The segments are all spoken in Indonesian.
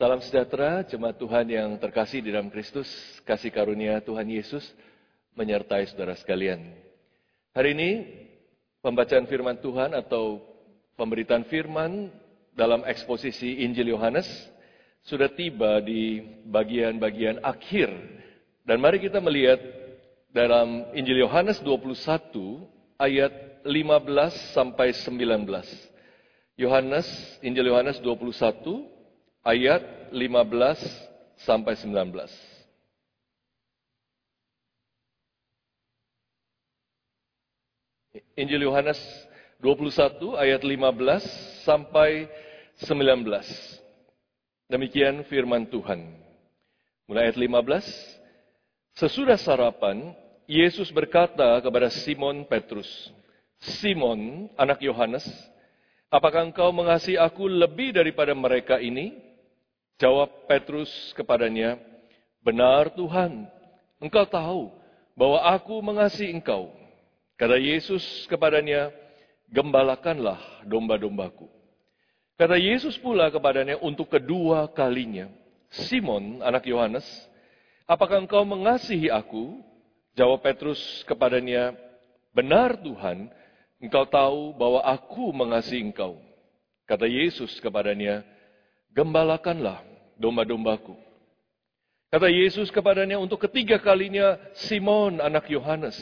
Salam sejahtera, jemaat Tuhan yang terkasih di dalam Kristus, kasih karunia Tuhan Yesus menyertai saudara sekalian. Hari ini pembacaan firman Tuhan atau pemberitaan firman dalam eksposisi Injil Yohanes sudah tiba di bagian-bagian akhir. Dan mari kita melihat dalam Injil Yohanes 21 ayat 15 sampai 19. Yohanes, Injil Yohanes 21 ayat 15 sampai 19. Injil Yohanes 21 ayat 15 sampai 19. Demikian firman Tuhan. Mulai ayat 15. Sesudah sarapan, Yesus berkata kepada Simon Petrus, Simon, anak Yohanes, apakah engkau mengasihi aku lebih daripada mereka ini? Jawab Petrus kepadanya, Benar Tuhan, engkau tahu bahwa aku mengasihi engkau. Kata Yesus kepadanya, Gembalakanlah domba-dombaku. Kata Yesus pula kepadanya untuk kedua kalinya, Simon, anak Yohanes, apakah engkau mengasihi aku? Jawab Petrus kepadanya, Benar Tuhan, engkau tahu bahwa aku mengasihi engkau. Kata Yesus kepadanya, Gembalakanlah domba-dombaku. Kata Yesus kepadanya untuk ketiga kalinya, Simon anak Yohanes,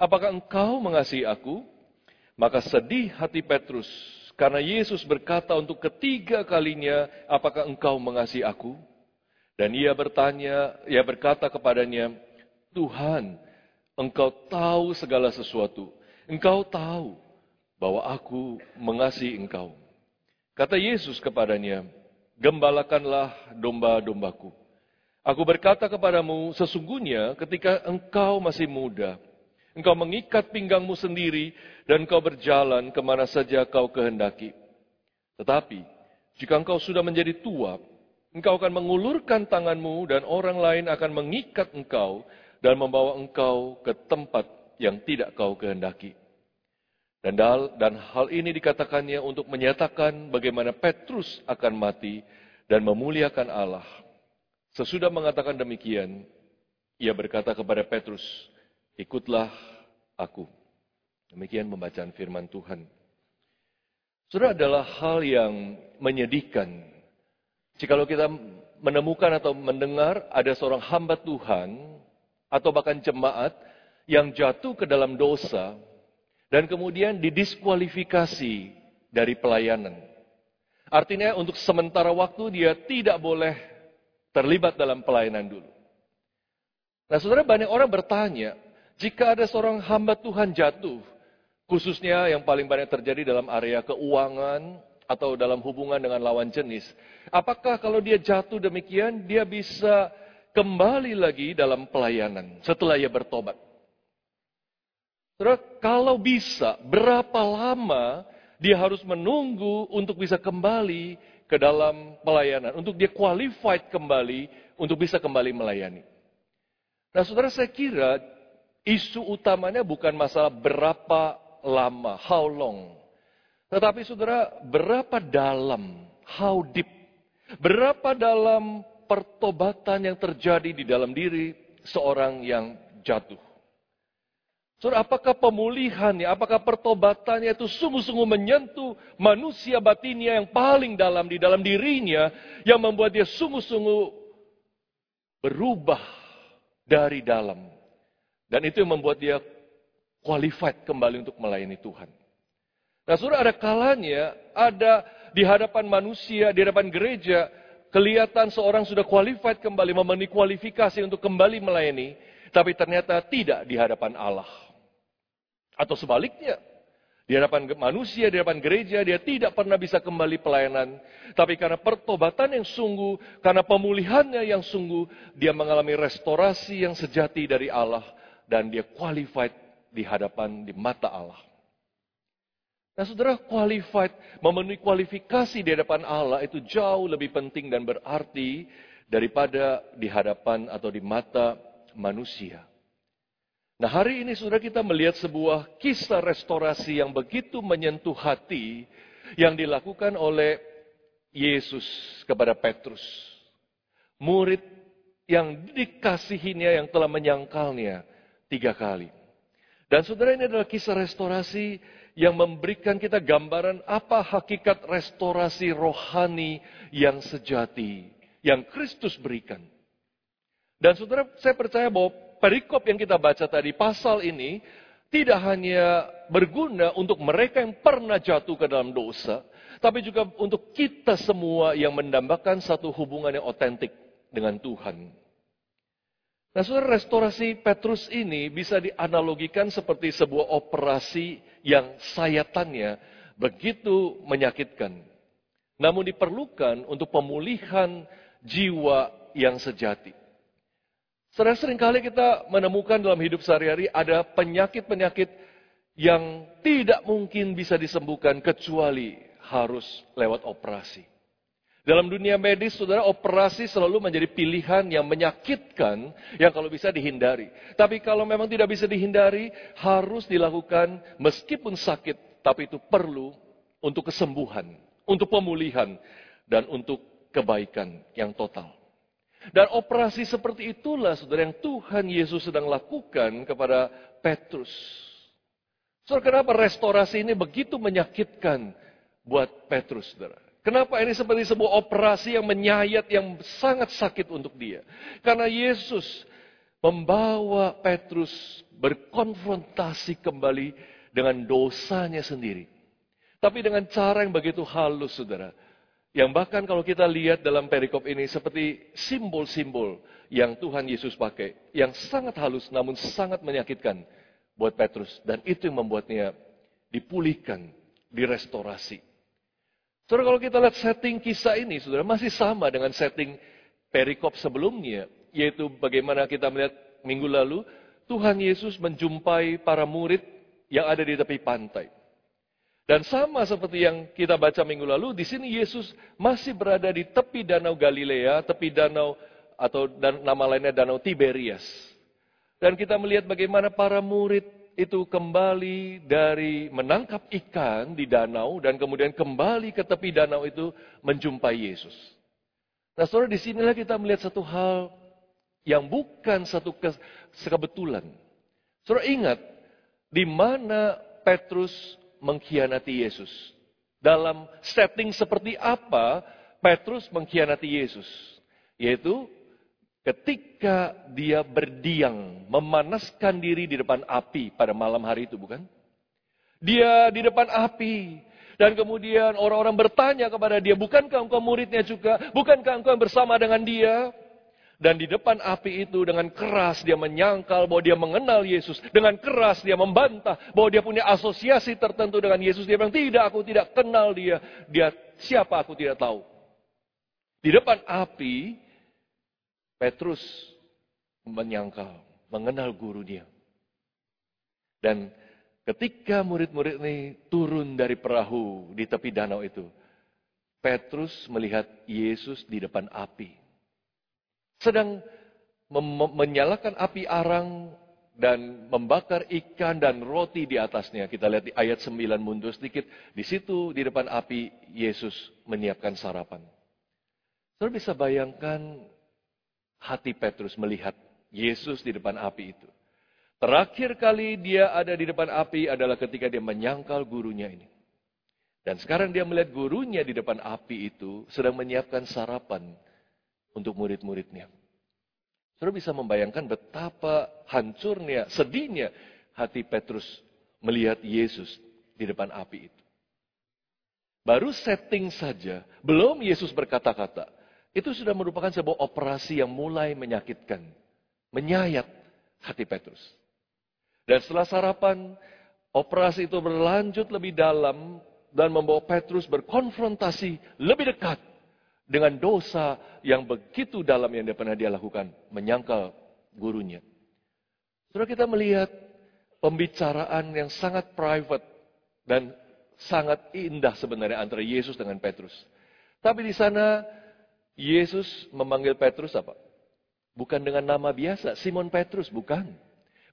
apakah engkau mengasihi aku? Maka sedih hati Petrus, karena Yesus berkata untuk ketiga kalinya, apakah engkau mengasihi aku? Dan ia bertanya, ia berkata kepadanya, Tuhan, engkau tahu segala sesuatu. Engkau tahu bahwa aku mengasihi engkau. Kata Yesus kepadanya, gembalakanlah domba-dombaku. Aku berkata kepadamu, sesungguhnya ketika engkau masih muda, engkau mengikat pinggangmu sendiri dan engkau berjalan ke mana saja kau kehendaki. Tetapi, jika engkau sudah menjadi tua, engkau akan mengulurkan tanganmu dan orang lain akan mengikat engkau dan membawa engkau ke tempat yang tidak kau kehendaki. Dan, dan hal ini dikatakannya untuk menyatakan bagaimana Petrus akan mati dan memuliakan Allah. Sesudah mengatakan demikian, ia berkata kepada Petrus, ikutlah aku. Demikian pembacaan firman Tuhan. Sudah adalah hal yang menyedihkan. Jikalau kita menemukan atau mendengar ada seorang hamba Tuhan atau bahkan jemaat yang jatuh ke dalam dosa, dan kemudian didiskualifikasi dari pelayanan. Artinya untuk sementara waktu dia tidak boleh terlibat dalam pelayanan dulu. Nah saudara banyak orang bertanya, jika ada seorang hamba Tuhan jatuh, khususnya yang paling banyak terjadi dalam area keuangan atau dalam hubungan dengan lawan jenis, apakah kalau dia jatuh demikian, dia bisa kembali lagi dalam pelayanan setelah ia bertobat? Saudara, kalau bisa, berapa lama dia harus menunggu untuk bisa kembali ke dalam pelayanan, untuk dia qualified kembali untuk bisa kembali melayani. Nah, saudara, saya kira isu utamanya bukan masalah berapa lama, how long, tetapi saudara, berapa dalam, how deep, berapa dalam pertobatan yang terjadi di dalam diri seorang yang jatuh. Saudara, apakah pemulihannya, apakah pertobatannya itu sungguh-sungguh menyentuh manusia batinnya yang paling dalam di dalam dirinya yang membuat dia sungguh-sungguh berubah dari dalam. Dan itu yang membuat dia qualified kembali untuk melayani Tuhan. Nah, saudara ada kalanya, ada di hadapan manusia, di hadapan gereja, kelihatan seorang sudah qualified kembali, memenuhi kualifikasi untuk kembali melayani, tapi ternyata tidak di hadapan Allah. Atau sebaliknya, di hadapan manusia, di hadapan gereja, dia tidak pernah bisa kembali pelayanan. Tapi karena pertobatan yang sungguh, karena pemulihannya yang sungguh, dia mengalami restorasi yang sejati dari Allah. Dan dia qualified di hadapan, di mata Allah. Nah saudara, qualified, memenuhi kualifikasi di hadapan Allah itu jauh lebih penting dan berarti daripada di hadapan atau di mata manusia. Nah hari ini sudah kita melihat sebuah kisah restorasi yang begitu menyentuh hati yang dilakukan oleh Yesus kepada Petrus. Murid yang dikasihinya yang telah menyangkalnya tiga kali. Dan saudara ini adalah kisah restorasi yang memberikan kita gambaran apa hakikat restorasi rohani yang sejati, yang Kristus berikan. Dan saudara, saya percaya bahwa perikop yang kita baca tadi, pasal ini, tidak hanya berguna untuk mereka yang pernah jatuh ke dalam dosa, tapi juga untuk kita semua yang mendambakan satu hubungan yang otentik dengan Tuhan. Nah, saudara, restorasi Petrus ini bisa dianalogikan seperti sebuah operasi yang sayatannya begitu menyakitkan. Namun diperlukan untuk pemulihan jiwa yang sejati. Sering sering kali kita menemukan dalam hidup sehari-hari ada penyakit-penyakit yang tidak mungkin bisa disembuhkan kecuali harus lewat operasi. Dalam dunia medis, saudara, operasi selalu menjadi pilihan yang menyakitkan, yang kalau bisa dihindari. Tapi kalau memang tidak bisa dihindari, harus dilakukan meskipun sakit, tapi itu perlu untuk kesembuhan, untuk pemulihan, dan untuk kebaikan yang total. Dan operasi seperti itulah, saudara, yang Tuhan Yesus sedang lakukan kepada Petrus. Saudara, kenapa restorasi ini begitu menyakitkan buat Petrus, saudara? Kenapa ini seperti sebuah operasi yang menyayat yang sangat sakit untuk dia? Karena Yesus membawa Petrus berkonfrontasi kembali dengan dosanya sendiri. Tapi dengan cara yang begitu halus, saudara. Yang bahkan kalau kita lihat dalam perikop ini seperti simbol-simbol yang Tuhan Yesus pakai. Yang sangat halus namun sangat menyakitkan buat Petrus. Dan itu yang membuatnya dipulihkan, direstorasi. Saudara kalau kita lihat setting kisah ini, saudara masih sama dengan setting perikop sebelumnya. Yaitu bagaimana kita melihat minggu lalu, Tuhan Yesus menjumpai para murid yang ada di tepi pantai. Dan sama seperti yang kita baca minggu lalu, di sini Yesus masih berada di tepi danau Galilea, tepi danau atau dan, nama lainnya danau Tiberias. Dan kita melihat bagaimana para murid itu kembali dari menangkap ikan di danau dan kemudian kembali ke tepi danau itu menjumpai Yesus. Nah, saudara, di sinilah kita melihat satu hal yang bukan satu kebetulan. Saudara ingat, di mana Petrus mengkhianati Yesus. Dalam setting seperti apa Petrus mengkhianati Yesus? Yaitu ketika dia berdiam, memanaskan diri di depan api pada malam hari itu, bukan? Dia di depan api, dan kemudian orang-orang bertanya kepada dia, bukankah engkau muridnya juga? Bukankah engkau bersama dengan dia? Dan di depan api itu dengan keras dia menyangkal bahwa dia mengenal Yesus. Dengan keras dia membantah bahwa dia punya asosiasi tertentu dengan Yesus. Dia bilang, tidak, aku tidak kenal dia. Dia siapa aku tidak tahu. Di depan api, Petrus menyangkal, mengenal guru dia. Dan ketika murid-murid ini turun dari perahu di tepi danau itu, Petrus melihat Yesus di depan api. Sedang menyalakan api arang dan membakar ikan dan roti di atasnya. Kita lihat di ayat 9 mundur sedikit. Di situ di depan api Yesus menyiapkan sarapan. Saudara bisa bayangkan hati Petrus melihat Yesus di depan api itu. Terakhir kali dia ada di depan api adalah ketika dia menyangkal gurunya ini. Dan sekarang dia melihat gurunya di depan api itu sedang menyiapkan sarapan untuk murid-muridnya. Saudara bisa membayangkan betapa hancurnya, sedihnya hati Petrus melihat Yesus di depan api itu. Baru setting saja, belum Yesus berkata-kata, itu sudah merupakan sebuah operasi yang mulai menyakitkan, menyayat hati Petrus. Dan setelah sarapan, operasi itu berlanjut lebih dalam dan membawa Petrus berkonfrontasi lebih dekat dengan dosa yang begitu dalam yang dia pernah dia lakukan, menyangkal gurunya. Saudara kita melihat pembicaraan yang sangat private dan sangat indah sebenarnya antara Yesus dengan Petrus. Tapi di sana Yesus memanggil Petrus apa? Bukan dengan nama biasa, Simon Petrus, bukan.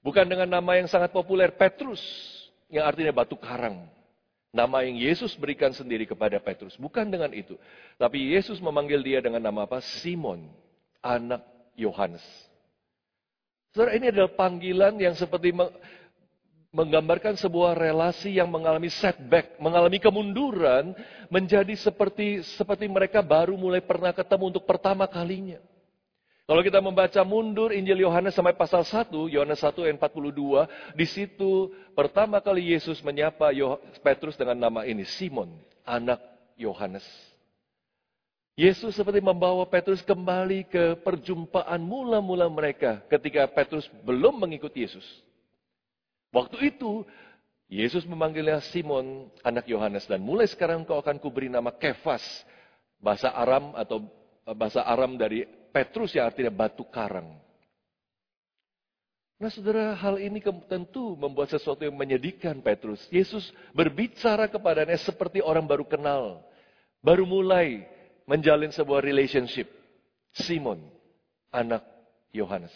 Bukan dengan nama yang sangat populer, Petrus, yang artinya batu karang. Nama yang Yesus berikan sendiri kepada Petrus. Bukan dengan itu. Tapi Yesus memanggil dia dengan nama apa? Simon, anak Yohanes. Saudara, ini adalah panggilan yang seperti menggambarkan sebuah relasi yang mengalami setback, mengalami kemunduran, menjadi seperti seperti mereka baru mulai pernah ketemu untuk pertama kalinya. Kalau kita membaca mundur Injil Yohanes sampai pasal 1, Yohanes 1 ayat 42, di situ pertama kali Yesus menyapa Petrus dengan nama ini, Simon, anak Yohanes. Yesus seperti membawa Petrus kembali ke perjumpaan mula-mula mereka ketika Petrus belum mengikuti Yesus. Waktu itu, Yesus memanggilnya Simon, anak Yohanes, dan mulai sekarang kau akan kuberi nama Kefas, bahasa Aram atau bahasa Aram dari Petrus yang artinya batu karang. Nah saudara, hal ini tentu membuat sesuatu yang menyedihkan Petrus. Yesus berbicara kepadanya seperti orang baru kenal. Baru mulai menjalin sebuah relationship. Simon, anak Yohanes.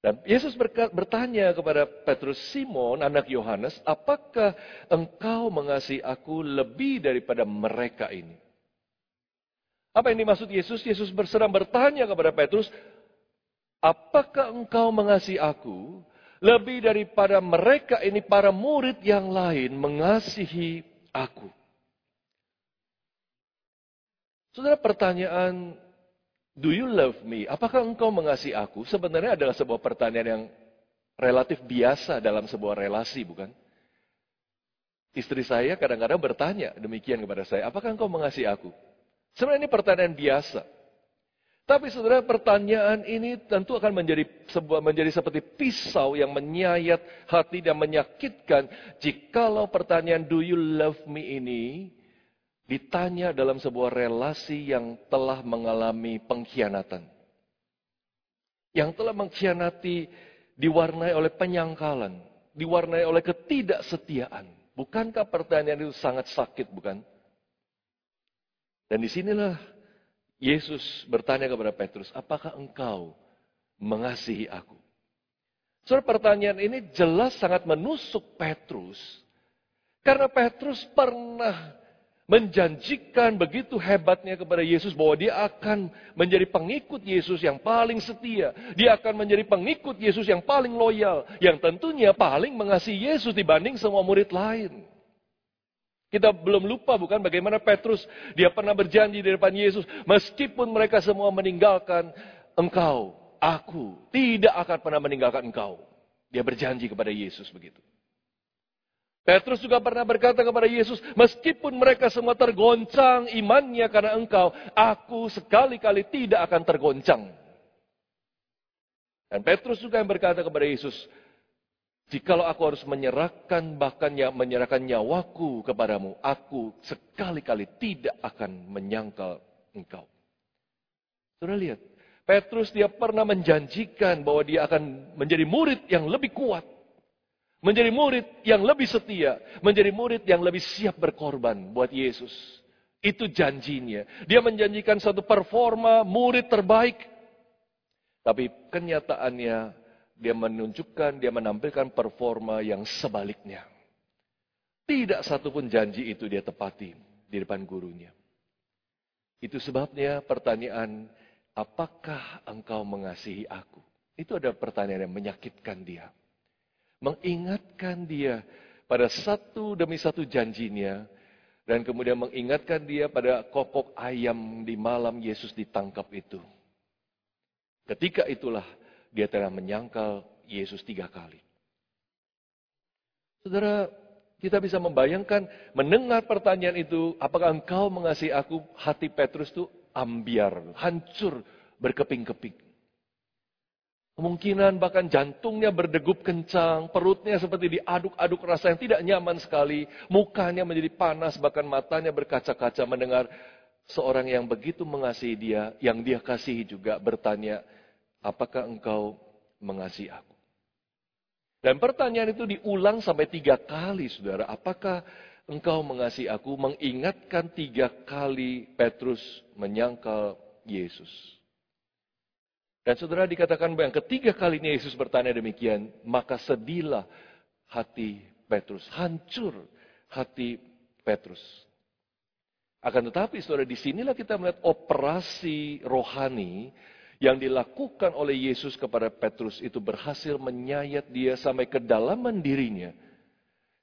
Dan Yesus bertanya kepada Petrus, Simon, anak Yohanes, apakah engkau mengasihi aku lebih daripada mereka ini? Apa yang dimaksud Yesus? Yesus berserang bertanya kepada Petrus, apakah engkau mengasihi aku lebih daripada mereka ini para murid yang lain mengasihi aku? Saudara pertanyaan, do you love me? Apakah engkau mengasihi aku? Sebenarnya adalah sebuah pertanyaan yang relatif biasa dalam sebuah relasi, bukan? Istri saya kadang-kadang bertanya demikian kepada saya, apakah engkau mengasihi aku? Sebenarnya ini pertanyaan biasa. Tapi saudara pertanyaan ini tentu akan menjadi sebuah menjadi seperti pisau yang menyayat hati dan menyakitkan jikalau pertanyaan do you love me ini ditanya dalam sebuah relasi yang telah mengalami pengkhianatan. Yang telah mengkhianati diwarnai oleh penyangkalan, diwarnai oleh ketidaksetiaan. Bukankah pertanyaan itu sangat sakit, bukan? Dan di sinilah Yesus bertanya kepada Petrus, apakah engkau mengasihi aku? Soal pertanyaan ini jelas sangat menusuk Petrus. Karena Petrus pernah menjanjikan begitu hebatnya kepada Yesus bahwa dia akan menjadi pengikut Yesus yang paling setia. Dia akan menjadi pengikut Yesus yang paling loyal. Yang tentunya paling mengasihi Yesus dibanding semua murid lain. Kita belum lupa bukan bagaimana Petrus dia pernah berjanji di depan Yesus, meskipun mereka semua meninggalkan engkau, aku tidak akan pernah meninggalkan engkau. Dia berjanji kepada Yesus begitu. Petrus juga pernah berkata kepada Yesus, meskipun mereka semua tergoncang imannya karena engkau, aku sekali-kali tidak akan tergoncang. Dan Petrus juga yang berkata kepada Yesus, Jikalau aku harus menyerahkan bahkan ya, menyerahkan nyawaku kepadamu, aku sekali-kali tidak akan menyangkal engkau. Sudah lihat, Petrus dia pernah menjanjikan bahwa dia akan menjadi murid yang lebih kuat. Menjadi murid yang lebih setia. Menjadi murid yang lebih siap berkorban buat Yesus. Itu janjinya. Dia menjanjikan satu performa murid terbaik. Tapi kenyataannya dia menunjukkan, dia menampilkan performa yang sebaliknya. Tidak satupun janji itu dia tepati di depan gurunya. Itu sebabnya pertanyaan, apakah engkau mengasihi aku? Itu ada pertanyaan yang menyakitkan dia. Mengingatkan dia pada satu demi satu janjinya. Dan kemudian mengingatkan dia pada kokok ayam di malam Yesus ditangkap itu. Ketika itulah dia telah menyangkal Yesus tiga kali. Saudara, kita bisa membayangkan, mendengar pertanyaan itu, apakah engkau mengasihi aku? Hati Petrus itu ambiar, hancur, berkeping-keping. Kemungkinan bahkan jantungnya berdegup kencang, perutnya seperti diaduk-aduk rasa yang tidak nyaman sekali, mukanya menjadi panas, bahkan matanya berkaca-kaca mendengar seorang yang begitu mengasihi dia, yang dia kasihi juga bertanya, apakah engkau mengasihi aku? Dan pertanyaan itu diulang sampai tiga kali, saudara. Apakah engkau mengasihi aku? Mengingatkan tiga kali Petrus menyangkal Yesus. Dan saudara dikatakan yang ketiga kalinya Yesus bertanya demikian, maka sedihlah hati Petrus, hancur hati Petrus. Akan tetapi, saudara, di sinilah kita melihat operasi rohani yang dilakukan oleh Yesus kepada Petrus itu berhasil menyayat dia sampai ke dalaman dirinya.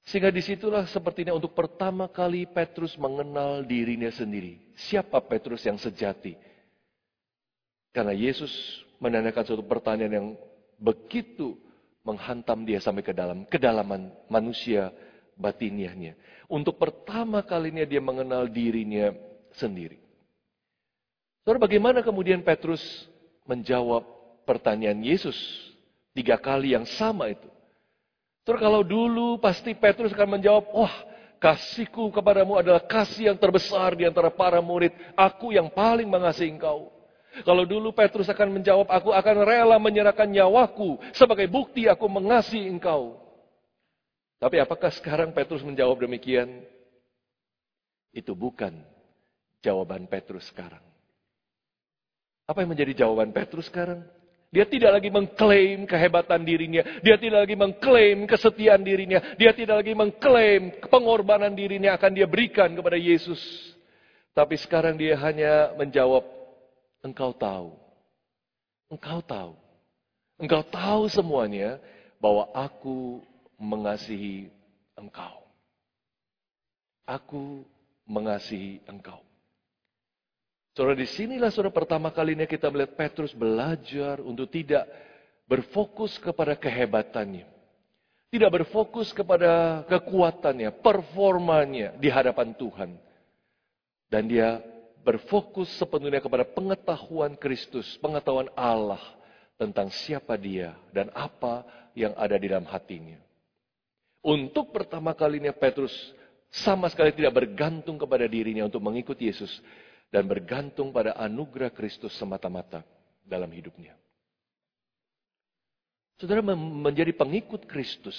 Sehingga di situlah sepertinya untuk pertama kali Petrus mengenal dirinya sendiri. Siapa Petrus yang sejati? Karena Yesus menanyakan suatu pertanyaan yang begitu menghantam dia sampai ke dalam kedalaman manusia batiniahnya. Untuk pertama kalinya dia mengenal dirinya sendiri. Saudara, bagaimana kemudian Petrus menjawab pertanyaan Yesus tiga kali yang sama itu? Saudara, kalau dulu pasti Petrus akan menjawab, wah kasihku kepadamu adalah kasih yang terbesar di antara para murid. Aku yang paling mengasihi engkau. Kalau dulu Petrus akan menjawab, aku akan rela menyerahkan nyawaku sebagai bukti aku mengasihi engkau. Tapi apakah sekarang Petrus menjawab demikian? Itu bukan jawaban Petrus sekarang. Apa yang menjadi jawaban Petrus sekarang? Dia tidak lagi mengklaim kehebatan dirinya. Dia tidak lagi mengklaim kesetiaan dirinya. Dia tidak lagi mengklaim pengorbanan dirinya akan dia berikan kepada Yesus. Tapi sekarang dia hanya menjawab, engkau tahu. Engkau tahu. Engkau tahu semuanya bahwa aku mengasihi engkau. Aku mengasihi engkau. Saudara, di sinilah saudara pertama kalinya kita melihat Petrus belajar untuk tidak berfokus kepada kehebatannya. Tidak berfokus kepada kekuatannya, performanya di hadapan Tuhan. Dan dia berfokus sepenuhnya kepada pengetahuan Kristus, pengetahuan Allah tentang siapa dia dan apa yang ada di dalam hatinya. Untuk pertama kalinya Petrus sama sekali tidak bergantung kepada dirinya untuk mengikuti Yesus dan bergantung pada anugerah Kristus semata-mata dalam hidupnya. Saudara menjadi pengikut Kristus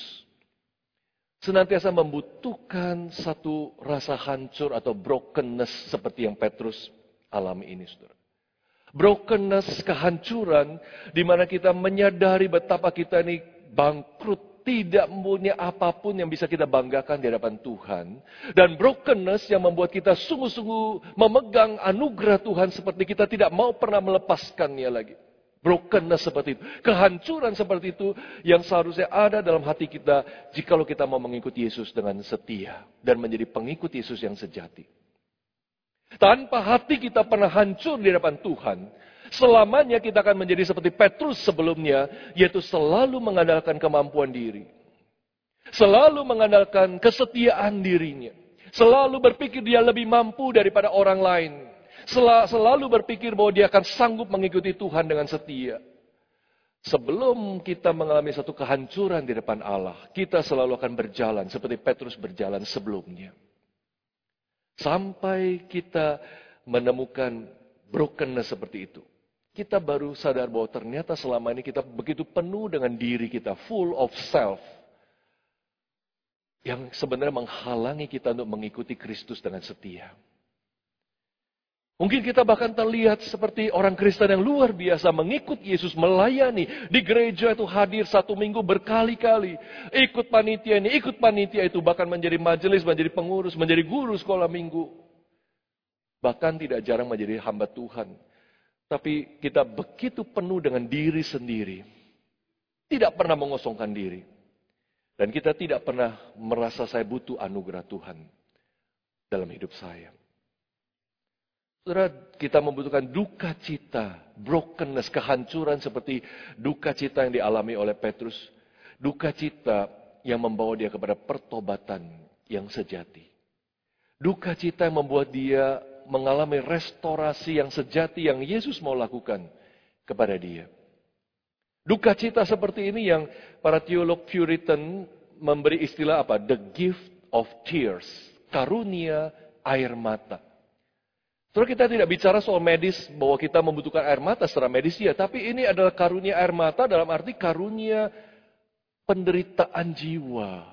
senantiasa membutuhkan satu rasa hancur atau brokenness seperti yang Petrus alami ini, saudara. Brokenness, kehancuran, di mana kita menyadari betapa kita ini bangkrut tidak mempunyai apa pun yang bisa kita banggakan di hadapan Tuhan. Dan brokenness yang membuat kita sungguh-sungguh memegang anugerah Tuhan seperti kita tidak mau pernah melepaskannya lagi. Brokenness seperti itu. Kehancuran seperti itu yang seharusnya ada dalam hati kita jikalau kita mau mengikuti Yesus dengan setia. Dan menjadi pengikut Yesus yang sejati. Tanpa hati kita pernah hancur di hadapan Tuhan, Selamanya kita akan menjadi seperti Petrus sebelumnya, yaitu selalu mengandalkan kemampuan diri. Selalu mengandalkan kesetiaan dirinya. Selalu berpikir dia lebih mampu daripada orang lain. Selalu berpikir bahwa dia akan sanggup mengikuti Tuhan dengan setia. Sebelum kita mengalami satu kehancuran di depan Allah, kita selalu akan berjalan seperti Petrus berjalan sebelumnya. Sampai kita menemukan brokenness seperti itu kita baru sadar bahwa ternyata selama ini kita begitu penuh dengan diri kita, full of self. Yang sebenarnya menghalangi kita untuk mengikuti Kristus dengan setia. Mungkin kita bahkan terlihat seperti orang Kristen yang luar biasa mengikut Yesus melayani. Di gereja itu hadir satu minggu berkali-kali. Ikut panitia ini, ikut panitia itu. Bahkan menjadi majelis, menjadi pengurus, menjadi guru sekolah minggu. Bahkan tidak jarang menjadi hamba Tuhan. Tapi kita begitu penuh dengan diri sendiri. Tidak pernah mengosongkan diri. Dan kita tidak pernah merasa saya butuh anugerah Tuhan dalam hidup saya. Saudara, kita membutuhkan duka cita, brokenness, kehancuran seperti duka cita yang dialami oleh Petrus. Duka cita yang membawa dia kepada pertobatan yang sejati. Duka cita yang membuat dia mengalami restorasi yang sejati yang Yesus mau lakukan kepada dia. Duka cita seperti ini yang para teolog Puritan memberi istilah apa? The gift of tears. Karunia air mata. Terus kita tidak bicara soal medis bahwa kita membutuhkan air mata secara medis ya, tapi ini adalah karunia air mata dalam arti karunia penderitaan jiwa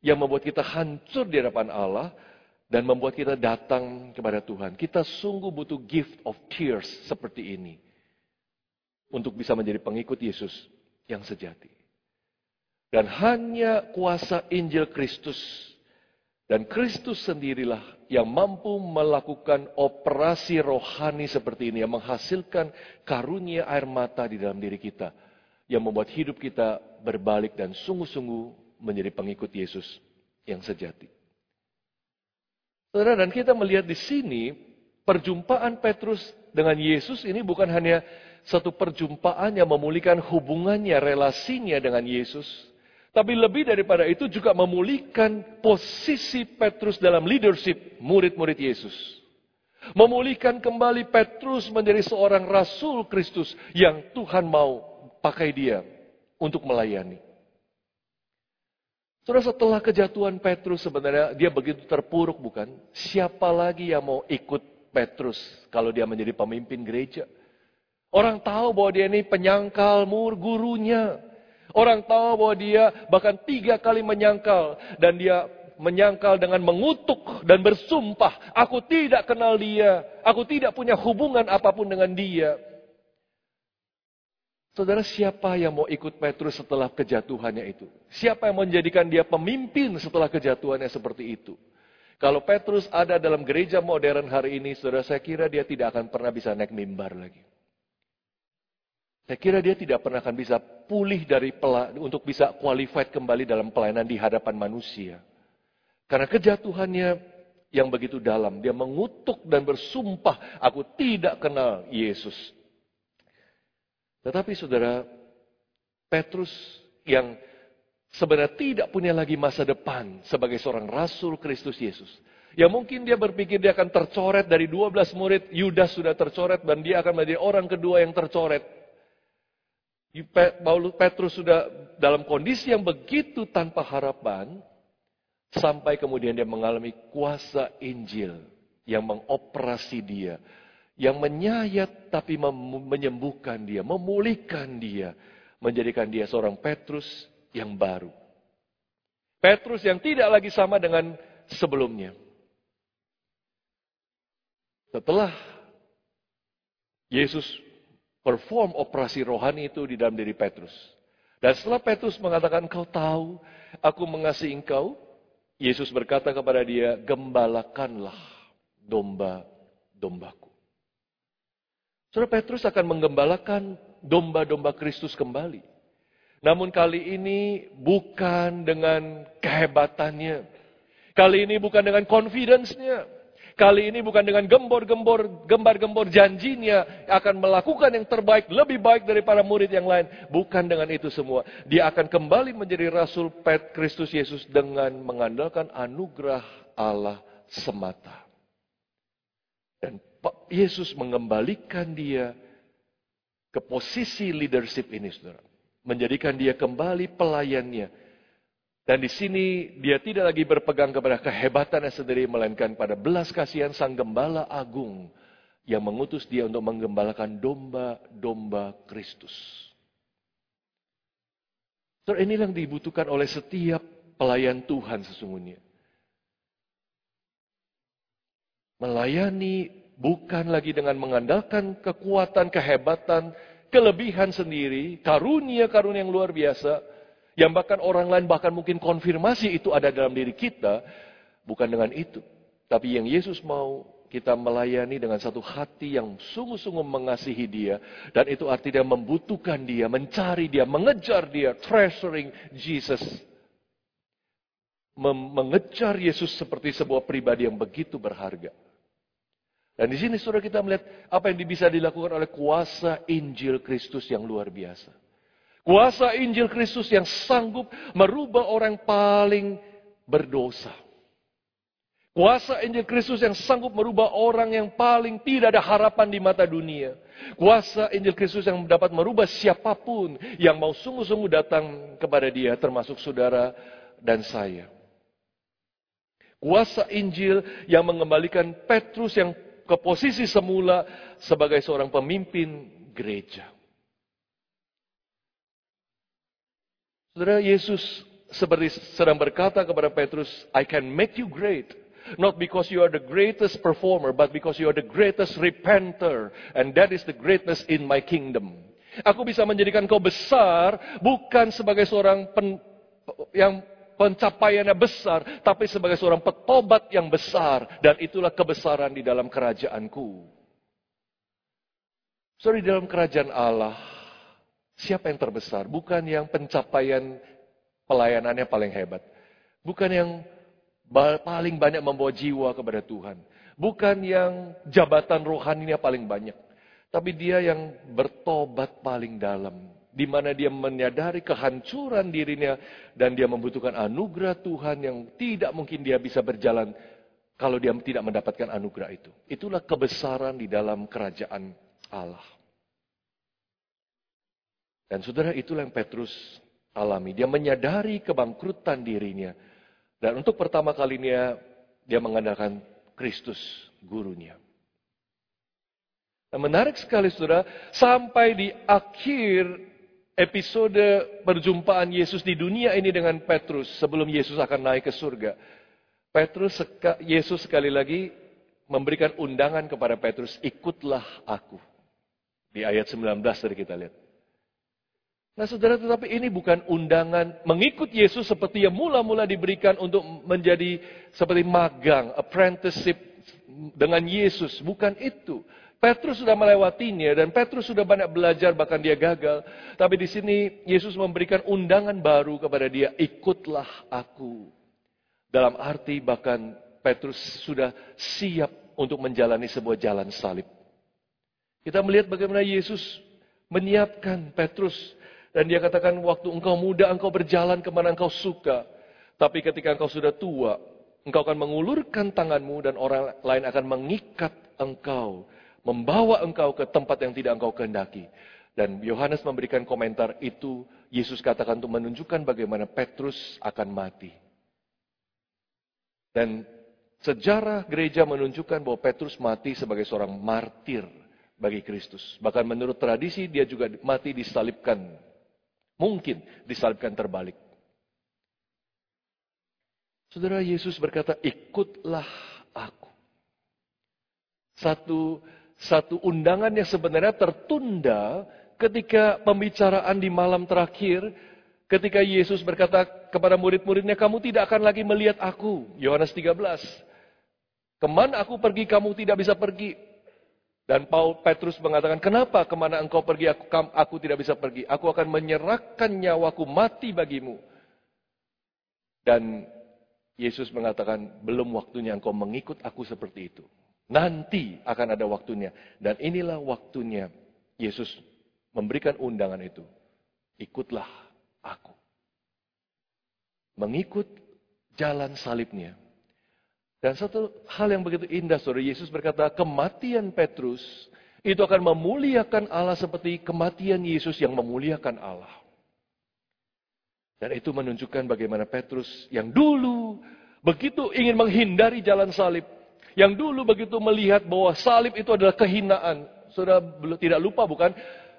yang membuat kita hancur di hadapan Allah dan membuat kita datang kepada Tuhan. Kita sungguh butuh gift of tears seperti ini untuk bisa menjadi pengikut Yesus yang sejati. Dan hanya kuasa Injil Kristus Dan Kristus sendirilah yang mampu melakukan operasi rohani seperti ini, yang menghasilkan karunia air mata di dalam diri kita, yang membuat hidup kita berbalik dan sungguh-sungguh menjadi pengikut Yesus yang sejati. Saudara, dan kita melihat di sini, perjumpaan Petrus dengan Yesus ini bukan hanya satu perjumpaan yang memulihkan hubungannya, relasinya dengan Yesus, tapi lebih daripada itu juga memulihkan posisi Petrus dalam leadership murid-murid Yesus. Memulihkan kembali Petrus menjadi seorang rasul Kristus yang Tuhan mau pakai dia untuk melayani. Saudara setelah kejatuhan Petrus sebenarnya dia begitu terpuruk bukan? Siapa lagi yang mau ikut Petrus kalau dia menjadi pemimpin gereja? Orang tahu bahwa dia ini penyangkal mur gurunya. Orang tahu bahwa dia bahkan tiga kali menyangkal. Dan dia menyangkal dengan mengutuk dan bersumpah. Aku tidak kenal dia. Aku tidak punya hubungan apa pun dengan dia. Saudara, siapa yang mau ikut Petrus setelah kejatuhannya itu? Siapa yang menjadikan dia pemimpin setelah kejatuhannya seperti itu? Kalau Petrus ada dalam gereja modern hari ini, saudara, saya kira dia tidak akan pernah bisa naik mimbar lagi. Saya kira dia tidak pernah akan bisa pulih dari untuk bisa qualified kembali dalam pelayanan di hadapan manusia. Karena kejatuhannya yang begitu dalam. Dia mengutuk dan bersumpah, aku tidak kenal Yesus. Tetapi saudara, Petrus yang sebenarnya tidak punya lagi masa depan sebagai seorang rasul Kristus Yesus. Ya mungkin dia berpikir dia akan tercoret dari 12 murid, Yudas sudah tercoret dan dia akan menjadi orang kedua yang tercoret. Petrus sudah dalam kondisi yang begitu tanpa harapan sampai kemudian dia mengalami kuasa Injil yang mengoperasi dia, yang menyayat tapi menyembuhkan dia, memulihkan dia, menjadikan dia seorang Petrus yang baru. Petrus yang tidak lagi sama dengan sebelumnya. Setelah Yesus perform operasi rohani itu di dalam diri Petrus. Dan setelah Petrus mengatakan, engkau tahu, aku mengasihi engkau, Yesus berkata kepada dia, gembalakanlah domba-dombaku. Saudara Petrus akan menggembalakan domba-domba Kristus kembali. Namun kali ini bukan dengan kehebatannya. Kali ini bukan dengan confidence-nya. Kali ini bukan dengan gembor-gembor, gembar-gembor janjinya akan melakukan yang terbaik, lebih baik daripada murid yang lain. Bukan dengan itu semua. Dia akan kembali menjadi Rasul Pet Kristus Yesus dengan mengandalkan anugerah Allah semata. Dan Yesus mengembalikan dia ke posisi leadership ini, saudara. Menjadikan dia kembali pelayannya dan di sini dia tidak lagi berpegang kepada kehebatannya sendiri, melainkan pada belas kasihan sang gembala agung yang mengutus dia untuk menggembalakan domba-domba Kristus. So, ini yang dibutuhkan oleh setiap pelayan Tuhan sesungguhnya. Melayani bukan lagi dengan mengandalkan kekuatan, kehebatan, kelebihan sendiri, karunia-karunia yang luar biasa, yang bahkan orang lain bahkan mungkin konfirmasi itu ada dalam diri kita. Bukan dengan itu. Tapi yang Yesus mau kita melayani dengan satu hati yang sungguh-sungguh mengasihi dia. Dan itu artinya membutuhkan dia, mencari dia, mengejar dia, treasuring Jesus. mengejar Yesus seperti sebuah pribadi yang begitu berharga. Dan di sini saudara kita melihat apa yang bisa dilakukan oleh kuasa Injil Kristus yang luar biasa. Kuasa Injil Kristus yang sanggup merubah orang paling berdosa. Kuasa Injil Kristus yang sanggup merubah orang yang paling tidak ada harapan di mata dunia. Kuasa Injil Kristus yang dapat merubah siapa pun yang mau sungguh-sungguh datang kepada dia termasuk saudara dan saya. Kuasa Injil yang mengembalikan Petrus yang ke posisi semula sebagai seorang pemimpin gereja. Saudara Yesus seperti sedang berkata kepada Petrus, I can make you great. Not because you are the greatest performer, but because you are the greatest repenter. And that is the greatness in my kingdom. Aku bisa menjadikan kau besar bukan sebagai seorang pen, yang pencapaiannya besar, tapi sebagai seorang petobat yang besar. Dan itulah kebesaran di dalam kerajaanku. Sorry, di dalam kerajaan Allah, siapa yang terbesar? Bukan yang pencapaian pelayanannya paling hebat. Bukan yang paling banyak membawa jiwa kepada Tuhan. Bukan yang jabatan rohaninya paling banyak. Tapi dia yang bertobat paling dalam di mana dia menyadari kehancuran dirinya dan dia membutuhkan anugerah Tuhan yang tidak mungkin dia bisa berjalan kalau dia tidak mendapatkan anugerah itu. Itulah kebesaran di dalam kerajaan Allah. Dan saudara itulah yang Petrus alami. Dia menyadari kebangkrutan dirinya. Dan untuk pertama kalinya dia mengandalkan Kristus gurunya. Nah, menarik sekali saudara, sampai di akhir episode perjumpaan Yesus di dunia ini dengan Petrus sebelum Yesus akan naik ke surga. Petrus Yesus sekali lagi memberikan undangan kepada Petrus, ikutlah aku. Di ayat 19 tadi kita lihat. Nah saudara, tetapi ini bukan undangan mengikut Yesus seperti yang mula-mula diberikan untuk menjadi seperti magang, apprenticeship dengan Yesus. Bukan itu. Petrus sudah melewatinya dan Petrus sudah banyak belajar bahkan dia gagal. Tapi di sini Yesus memberikan undangan baru kepada dia, ikutlah aku. Dalam arti bahkan Petrus sudah siap untuk menjalani sebuah jalan salib. Kita melihat bagaimana Yesus menyiapkan Petrus dan dia katakan waktu engkau muda engkau berjalan ke mana engkau suka. Tapi ketika engkau sudah tua, engkau akan mengulurkan tanganmu dan orang lain akan mengikat engkau membawa engkau ke tempat yang tidak engkau kehendaki. Dan Yohanes memberikan komentar itu, Yesus katakan untuk menunjukkan bagaimana Petrus akan mati. Dan sejarah gereja menunjukkan bahwa Petrus mati sebagai seorang martir bagi Kristus. Bahkan menurut tradisi dia juga mati disalibkan. Mungkin disalibkan terbalik. Saudara Yesus berkata, ikutlah aku. Satu satu undangan yang sebenarnya tertunda ketika pembicaraan di malam terakhir ketika Yesus berkata kepada murid-muridnya, kamu tidak akan lagi melihat aku. Yohanes 13. Ke mana aku pergi, kamu tidak bisa pergi. Dan Paul Petrus mengatakan, kenapa ke mana engkau pergi, aku, aku tidak bisa pergi. Aku akan menyerahkan nyawaku mati bagimu. Dan Yesus mengatakan, belum waktunya engkau mengikut aku seperti itu. Nanti akan ada waktunya. Dan inilah waktunya Yesus memberikan undangan itu. Ikutlah aku. Mengikut jalan salibnya. Dan satu hal yang begitu indah, saudara Yesus berkata, kematian Petrus itu akan memuliakan Allah seperti kematian Yesus yang memuliakan Allah. Dan itu menunjukkan bagaimana Petrus yang dulu begitu ingin menghindari jalan salib, yang dulu begitu melihat bahwa salib itu adalah kehinaan. Sudah tidak lupa bukan?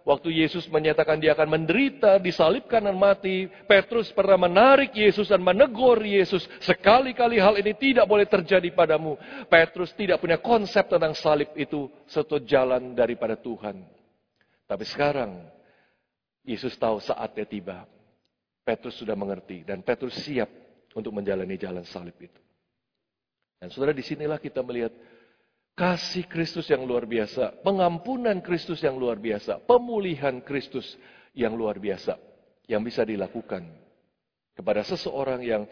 Waktu Yesus menyatakan dia akan menderita, disalibkan dan mati. Petrus pernah menarik Yesus dan menegur Yesus. Sekali-kali hal ini tidak boleh terjadi padamu. Petrus tidak punya konsep tentang salib itu. Satu jalan daripada Tuhan. Tapi sekarang, Yesus tahu saatnya tiba. Petrus sudah mengerti. Dan Petrus siap untuk menjalani jalan salib itu. Dan saudara di sinilah kita melihat kasih Kristus yang luar biasa, pengampunan Kristus yang luar biasa, pemulihan Kristus yang luar biasa yang bisa dilakukan kepada seseorang yang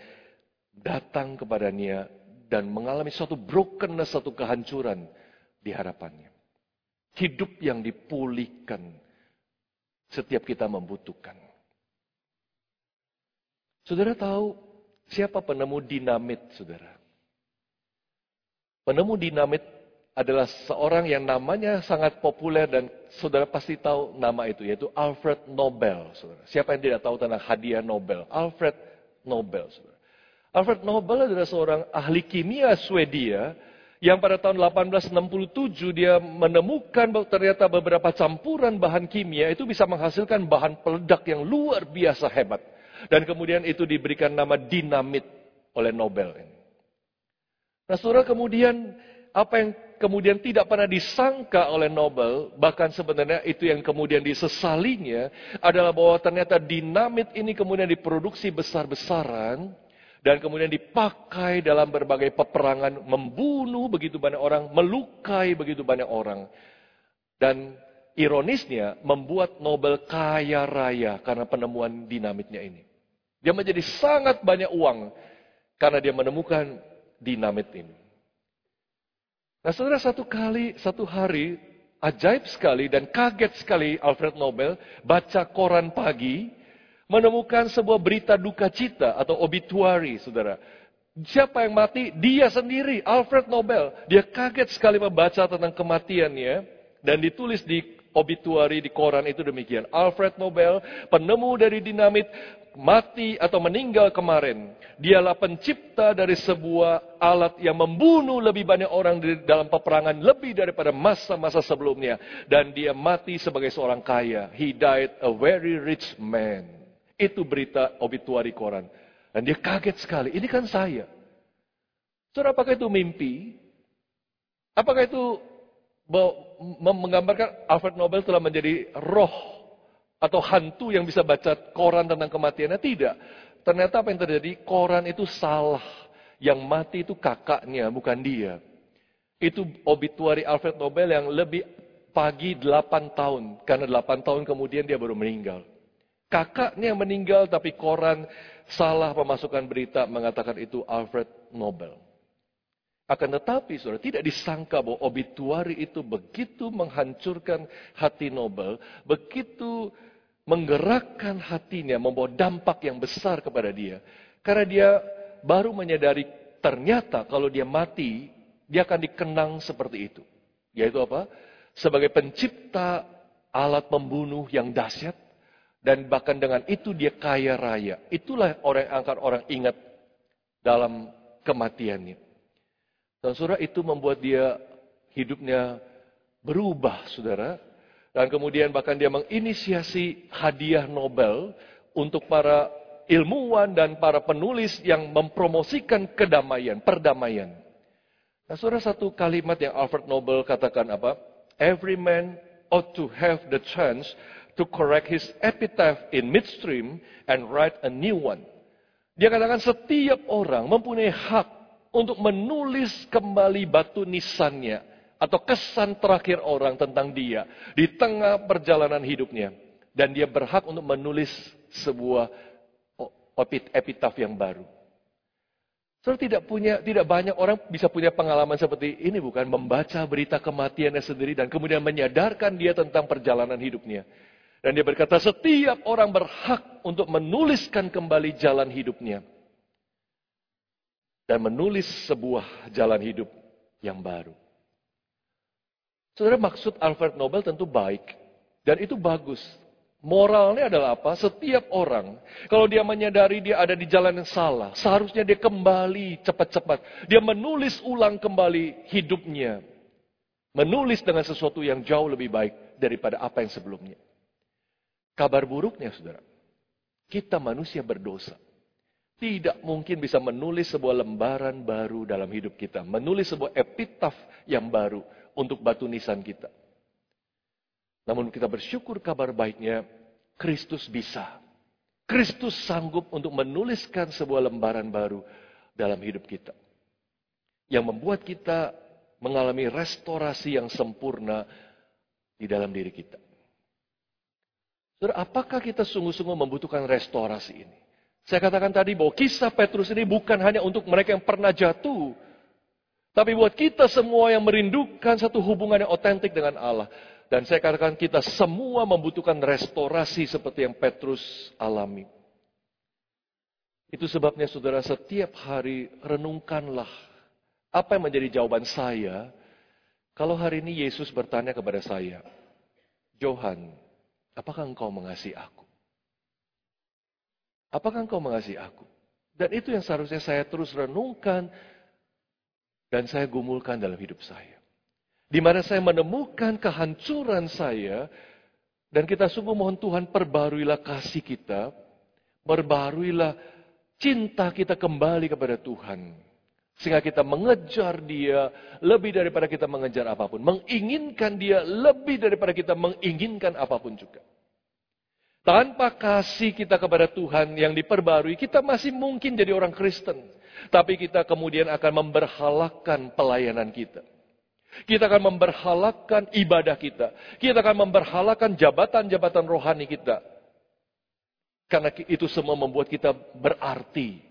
datang kepadanya dan mengalami suatu brokenness, suatu kehancuran di harapannya. Hidup yang dipulihkan setiap kita membutuhkan. Saudara tahu siapa penemu dinamit, saudara? Penemu dinamit adalah seorang yang namanya sangat populer dan saudara pasti tahu nama itu, yaitu Alfred Nobel. Saudara. Siapa yang tidak tahu tentang hadiah Nobel? Alfred Nobel. Saudara. Alfred Nobel adalah seorang ahli kimia Swedia yang pada tahun 1867 dia menemukan bahwa ternyata beberapa campuran bahan kimia itu bisa menghasilkan bahan peledak yang luar biasa hebat. Dan kemudian itu diberikan nama dinamit oleh Nobel ini. Nah saudara kemudian apa yang kemudian tidak pernah disangka oleh Nobel, bahkan sebenarnya itu yang kemudian disesalinya, adalah bahwa ternyata dinamit ini kemudian diproduksi besar-besaran, dan kemudian dipakai dalam berbagai peperangan, membunuh begitu banyak orang, melukai begitu banyak orang. Dan ironisnya membuat Nobel kaya raya karena penemuan dinamitnya ini. Dia menjadi sangat banyak uang karena dia menemukan dinamit ini. Nah saudara satu kali, satu hari, ajaib sekali dan kaget sekali Alfred Nobel baca koran pagi, menemukan sebuah berita duka cita atau obituary, saudara. Siapa yang mati? Dia sendiri, Alfred Nobel. Dia kaget sekali membaca tentang kematiannya dan ditulis di obituary di koran itu demikian. Alfred Nobel, penemu dari dinamit, mati atau meninggal kemarin. Dialah pencipta dari sebuah alat yang membunuh lebih banyak orang di dalam peperangan lebih daripada masa-masa sebelumnya. Dan dia mati sebagai seorang kaya. He died a very rich man. Itu berita obituari koran. Dan dia kaget sekali. Ini kan saya. Saudara, apakah itu mimpi? Apakah itu menggambarkan Alfred Nobel telah menjadi roh atau hantu yang bisa baca koran tentang kematiannya? Tidak. Ternyata apa yang terjadi? Koran itu salah. Yang mati itu kakaknya, bukan dia. Itu obituari Alfred Nobel yang lebih pagi 8 tahun. Karena 8 tahun kemudian dia baru meninggal. Kakaknya meninggal tapi koran salah pemasukan berita mengatakan itu Alfred Nobel. Akan tetapi saudara tidak disangka bahwa obituari itu begitu menghancurkan hati Nobel, begitu menggerakkan hatinya, membawa dampak yang besar kepada dia. Karena dia baru menyadari ternyata kalau dia mati, dia akan dikenang seperti itu. Yaitu apa? Sebagai pencipta alat pembunuh yang dahsyat, dan bahkan dengan itu dia kaya raya. Itulah orang yang akan orang ingat dalam kematiannya. Dan saudara itu membuat dia hidupnya berubah, saudara. Dan kemudian bahkan dia menginisiasi hadiah Nobel untuk para ilmuwan dan para penulis yang mempromosikan kedamaian, perdamaian. Nah, saudara satu kalimat yang Alfred Nobel katakan apa? Every man ought to have the chance to correct his epitaph in midstream and write a new one. Dia katakan setiap orang mempunyai hak untuk menulis kembali batu nisannya atau kesan terakhir orang tentang dia di tengah perjalanan hidupnya dan dia berhak untuk menulis sebuah epitaf yang baru. So, tidak punya, tidak banyak orang bisa punya pengalaman seperti ini bukan membaca berita kematiannya sendiri dan kemudian menyadarkan dia tentang perjalanan hidupnya. Dan dia berkata, setiap orang berhak untuk menuliskan kembali jalan hidupnya. Dan menulis sebuah jalan hidup yang baru. Saudara, maksud Alfred Nobel tentu baik. Dan itu bagus. Moralnya adalah apa? Setiap orang, kalau dia menyadari dia ada di jalan yang salah, seharusnya dia kembali cepat-cepat. Dia menulis ulang kembali hidupnya. Menulis dengan sesuatu yang jauh lebih baik daripada apa yang sebelumnya. Kabar buruknya, saudara, kita manusia berdosa. Tidak mungkin bisa menulis sebuah lembaran baru dalam hidup kita. Menulis sebuah epitaf yang baru untuk batu nisan kita. Namun kita bersyukur kabar baiknya, Kristus bisa. Kristus sanggup untuk menuliskan sebuah lembaran baru dalam hidup kita. Yang membuat kita mengalami restorasi yang sempurna di dalam diri kita. Saudara, apakah kita sungguh-sungguh membutuhkan restorasi ini? Saya katakan tadi bahwa kisah Petrus ini bukan hanya untuk mereka yang pernah jatuh. Tapi buat kita semua yang merindukan satu hubungan yang otentik dengan Allah. Dan saya katakan kita semua membutuhkan restorasi seperti yang Petrus alami. Itu sebabnya saudara setiap hari renungkanlah apa yang menjadi jawaban saya kalau hari ini Yesus bertanya kepada saya, Johan, Apakah engkau mengasihi aku? Apakah engkau mengasihi aku? Dan itu yang seharusnya saya terus renungkan dan saya gumulkan dalam hidup saya. Di mana saya menemukan kehancuran saya dan kita sungguh mohon Tuhan perbaruilah kasih kita, perbaruilah cinta kita kembali kepada Tuhan. Sehingga kita mengejar dia lebih daripada kita mengejar apa pun. Menginginkan dia lebih daripada kita menginginkan apa pun juga. Tanpa kasih kita kepada Tuhan yang diperbarui, kita masih mungkin jadi orang Kristen. Tapi kita kemudian akan memberhalakan pelayanan kita. Kita akan memberhalakan ibadah kita. Kita akan memberhalakan jabatan-jabatan rohani kita. Karena itu semua membuat kita berarti.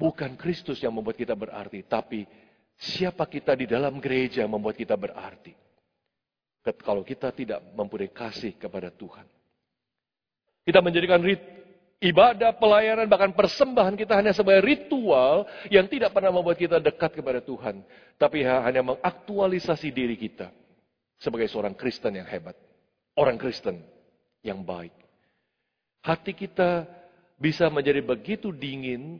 Bukan Kristus yang membuat kita berarti, tapi siapa kita di dalam gereja membuat kita berarti. Kalau kita tidak mempunyai kasih kepada Tuhan. Kita menjadikan rit, ibadah, pelayanan, bahkan persembahan kita hanya sebagai ritual yang tidak pernah membuat kita dekat kepada Tuhan. Tapi hanya mengaktualisasi diri kita sebagai seorang Kristen yang hebat. Orang Kristen yang baik. Hati kita bisa menjadi begitu dingin,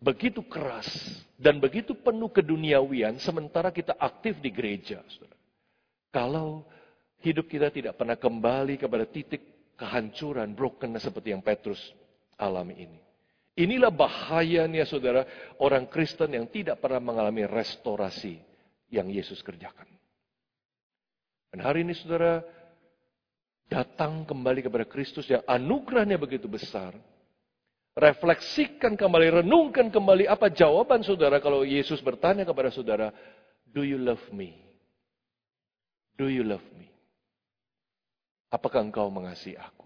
begitu keras, dan begitu penuh keduniawian sementara kita aktif di gereja. Kalau hidup kita tidak pernah kembali kepada titik kehancuran, brokenness seperti yang Petrus alami ini. Inilah bahayanya saudara, orang Kristen yang tidak pernah mengalami restorasi yang Yesus kerjakan. Dan hari ini saudara, datang kembali kepada Kristus yang anugerahnya begitu besar. Refleksikan kembali, renungkan kembali apa jawaban saudara kalau Yesus bertanya kepada saudara, Do you love me? Do you love me? Apakah engkau mengasihi aku?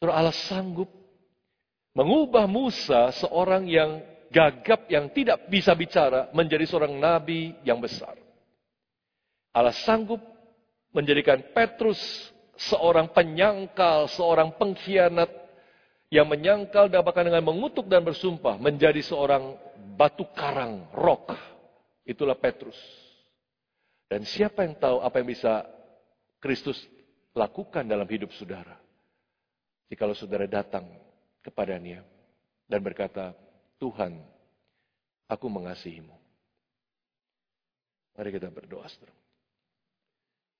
Surah Allah sanggup mengubah Musa seorang yang gagap, yang tidak bisa bicara, menjadi seorang nabi yang besar. Allah sanggup menjadikan Petrus seorang penyangkal, seorang pengkhianat yang menyangkal dan bahkan dengan mengutuk dan bersumpah menjadi seorang batu karang, rock. Itulah Petrus. Dan siapa yang tahu apa yang bisa Kristus lakukan dalam hidup saudara. Jikalau saudara datang kepadanya dan berkata, Tuhan, aku mengasihimu. Mari kita berdoa, saudara.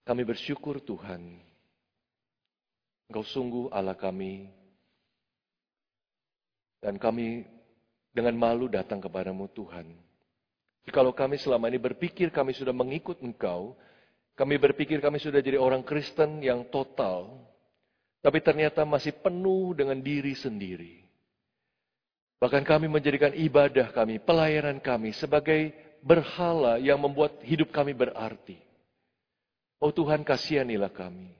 Kami bersyukur Tuhan, Engkau sungguh Allah kami, dan kami dengan malu datang kepadamu Tuhan. Jikalau kami selama ini berpikir kami sudah mengikut Engkau, kami berpikir kami sudah jadi orang Kristen yang total, tapi ternyata masih penuh dengan diri sendiri. Bahkan kami menjadikan ibadah kami, pelayanan kami sebagai berhala yang membuat hidup kami berarti. Oh Tuhan kasihanilah kami.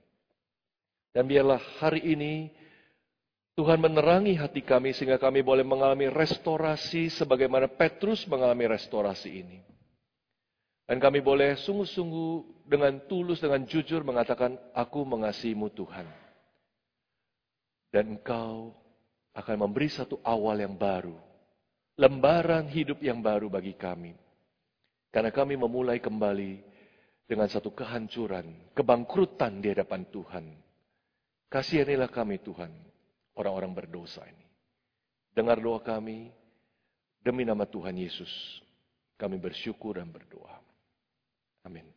Dan biarlah hari ini Tuhan menerangi hati kami sehingga kami boleh mengalami restorasi sebagaimana Petrus mengalami restorasi ini. Dan kami boleh sungguh-sungguh dengan tulus, dengan jujur mengatakan, aku mengasihimu Tuhan. Dan engkau akan memberi satu awal yang baru. Lembaran hidup yang baru bagi kami. Karena kami memulai kembali dengan satu kehancuran, kebangkrutan di hadapan Tuhan. Kasihanilah kami Tuhan, orang-orang berdosa ini. Dengar doa kami, demi nama Tuhan Yesus, kami bersyukur dan berdoa. Amin.